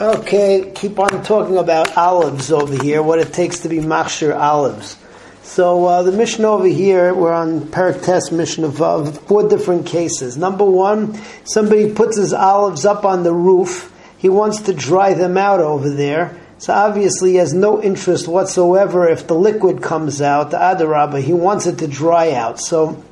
Okay, keep on talking about olives over here, what it takes to be machshir olives. So uh, the mission over here, we're on Parak Test Mishnah of uh, four different cases. Number one, somebody puts his olives up on the roof. He wants to dry them out over there. So obviously he has no interest whatsoever if the liquid comes out, the adarabah, he wants it to dry out. So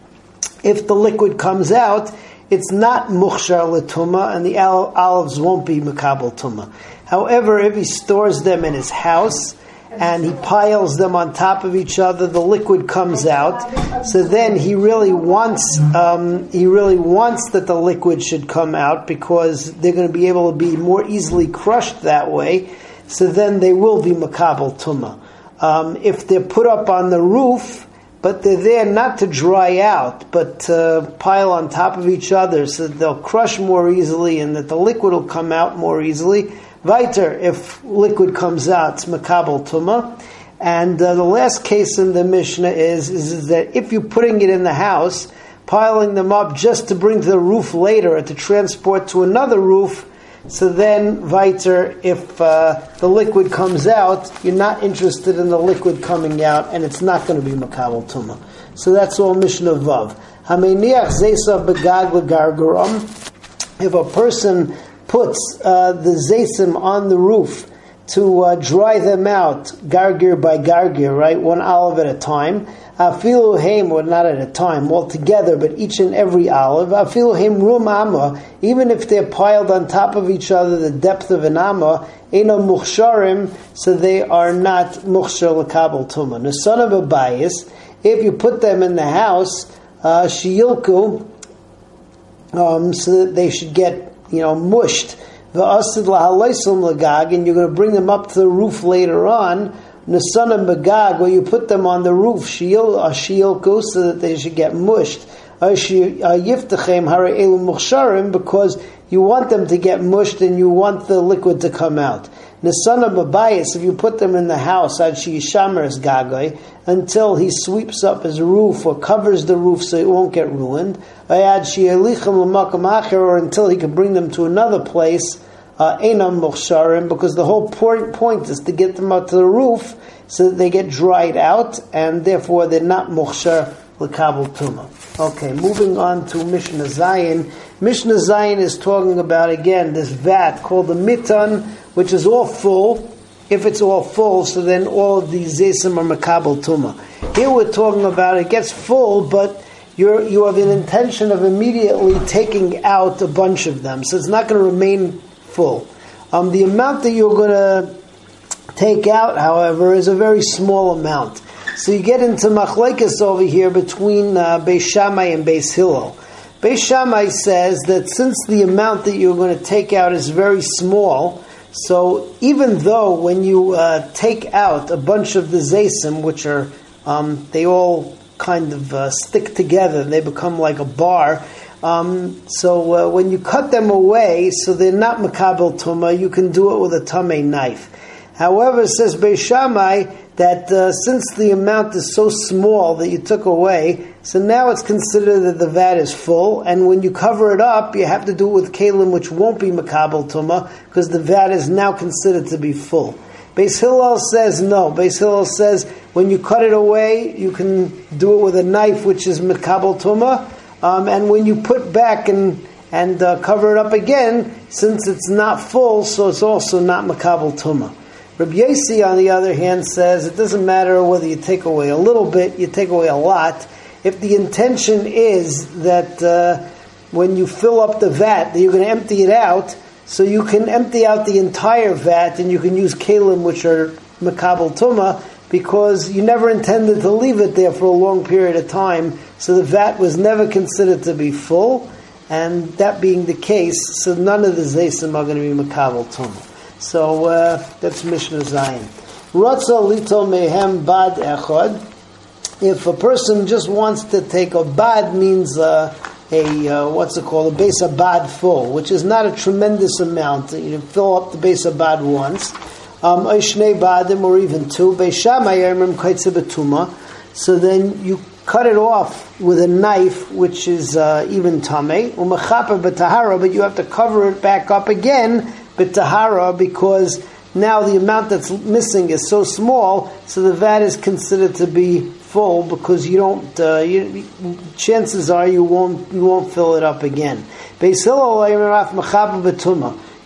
if the liquid comes out, it's not mukhshar letuma, and the olives won't be makabel tuma. However, if he stores them in his house and he piles them on top of each other, the liquid comes out. So then he really wants um, he really wants that the liquid should come out because they're going to be able to be more easily crushed that way. So then they will be makabel tuma. Um, if they're put up on the roof but they're there not to dry out, but to pile on top of each other so that they'll crush more easily and that the liquid will come out more easily. Weiter, if liquid comes out, it's makabel tuma. And uh, the last case in the Mishnah is, is, is that if you're putting it in the house, piling them up just to bring to the roof later or to transport to another roof, so then, weiter, if uh, the liquid comes out, you're not interested in the liquid coming out, and it's not going to be makabel tuma. So that's all Mishnah Vav. Hameniach begag. If a person puts uh, the zesim on the roof to uh, dry them out, gargir by gargir, right, one olive at a time, Afilu heim, or not at a time, all together, but each and every olive. Afilu heim rum amma, even if they're piled on top of each other, the depth of an amma, eno mukhsharim, so they are not mukhshar lakabel tuma. The son of a bias, if you put them in the house, uh, um, so that they should get, you know, mushed. The asid lagag, and you're going to bring them up to the roof later on Nasana Magag, where you put them on the roof, Shiil, a Shiilku, so that they should get mushed. Because you want them to get mushed and you want the liquid to come out. Nasana Mabayas, if you put them in the house, Ad Shishamers Gagai, until he sweeps up his roof or covers the roof so it won't get ruined, or until he can bring them to another place enam mukhsharim, because the whole point, point is to get them up to the roof so that they get dried out, and therefore they're not mukhshar l'kabel tuma. Okay, moving on to Mishnah Zayin. Mishnah Zayin is talking about again this vat called the mitan, which is all full. If it's all full, so then all of these zesim are makabel tuma. Here we're talking about it gets full, but you're, you have an intention of immediately taking out a bunch of them, so it's not going to remain full. Um, the amount that you're going to take out, however, is a very small amount. So you get into machlekes over here between uh, Beis Shammai and Beis Hillel. Beis Shammai says that since the amount that you're going to take out is very small, so even though when you uh, take out a bunch of the zaysim, which are um, they all kind of uh, stick together, and they become like a bar. Um, so uh, when you cut them away, so they're not makabel tuma, you can do it with a tame knife. However, says Beis Shammai that uh, since the amount is so small that you took away, so now it's considered that the vat is full, and when you cover it up, you have to do it with kalim, which won't be makabel tuma, because the vat is now considered to be full. Beis Hillel says no. Beis Hillel says when you cut it away, you can do it with a knife, which is makabel tuma, um, and when you put back and and uh, cover it up again, since it's not full, so it's also not makabel tuma. Rabbi Yossi, on the other hand, says it doesn't matter whether you take away a little bit, you take away a lot. If the intention is that uh, when you fill up the vat, that you're going to empty it out, so you can empty out the entire vat and you can use kalim, which are makabel tuma, because you never intended to leave it there for a long period of time so the vat was never considered to be full, and that being the case, so none of the zaysim are going to be makabel tum. So uh, that's Mishnah Zayin. Ratza lito mehem bad Echod. If a person just wants to take a bad means uh, a uh, what's it called a base of bad full, which is not a tremendous amount. You fill up the base of bad once. Um, or even two. So then you cut it off with a knife, which is uh, even tame, umachaper b'tahara, but you have to cover it back up again b'tahara because now the amount that's missing is so small, so the vat is considered to be full because you don't. Uh, you, chances are you won't you won't fill it up again.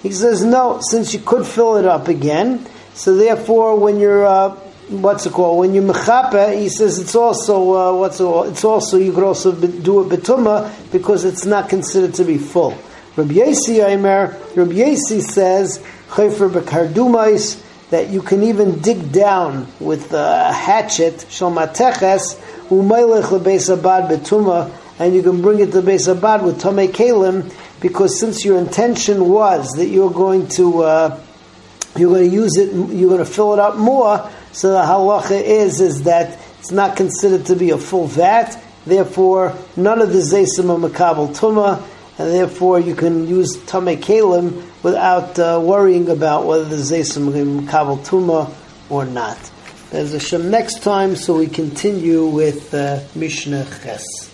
He says no, since you could fill it up again, so therefore when you're uh, what's it called? When you mechape, he says it's also uh, what's it, it's also you could also do a betuma because it's not considered to be full. Rabbi Yossi Aimer, Rabbi Yossi says chayfer bekardumais that you can even dig down with a hatchet shalmateches umaylech lebeis abad and you can bring it to beis abad with tomei kalim because since your intention was that you're going to uh, you're going to use it, you're going to fill it up more so the halacha is is that it's not considered to be a full vat. Therefore, none of the zaysim are makabel tuma, and therefore you can use tame kalim without uh, worrying about whether the zaysim are makabel tuma or not. There's a shem next time, so we continue with uh, Mishnah Ches.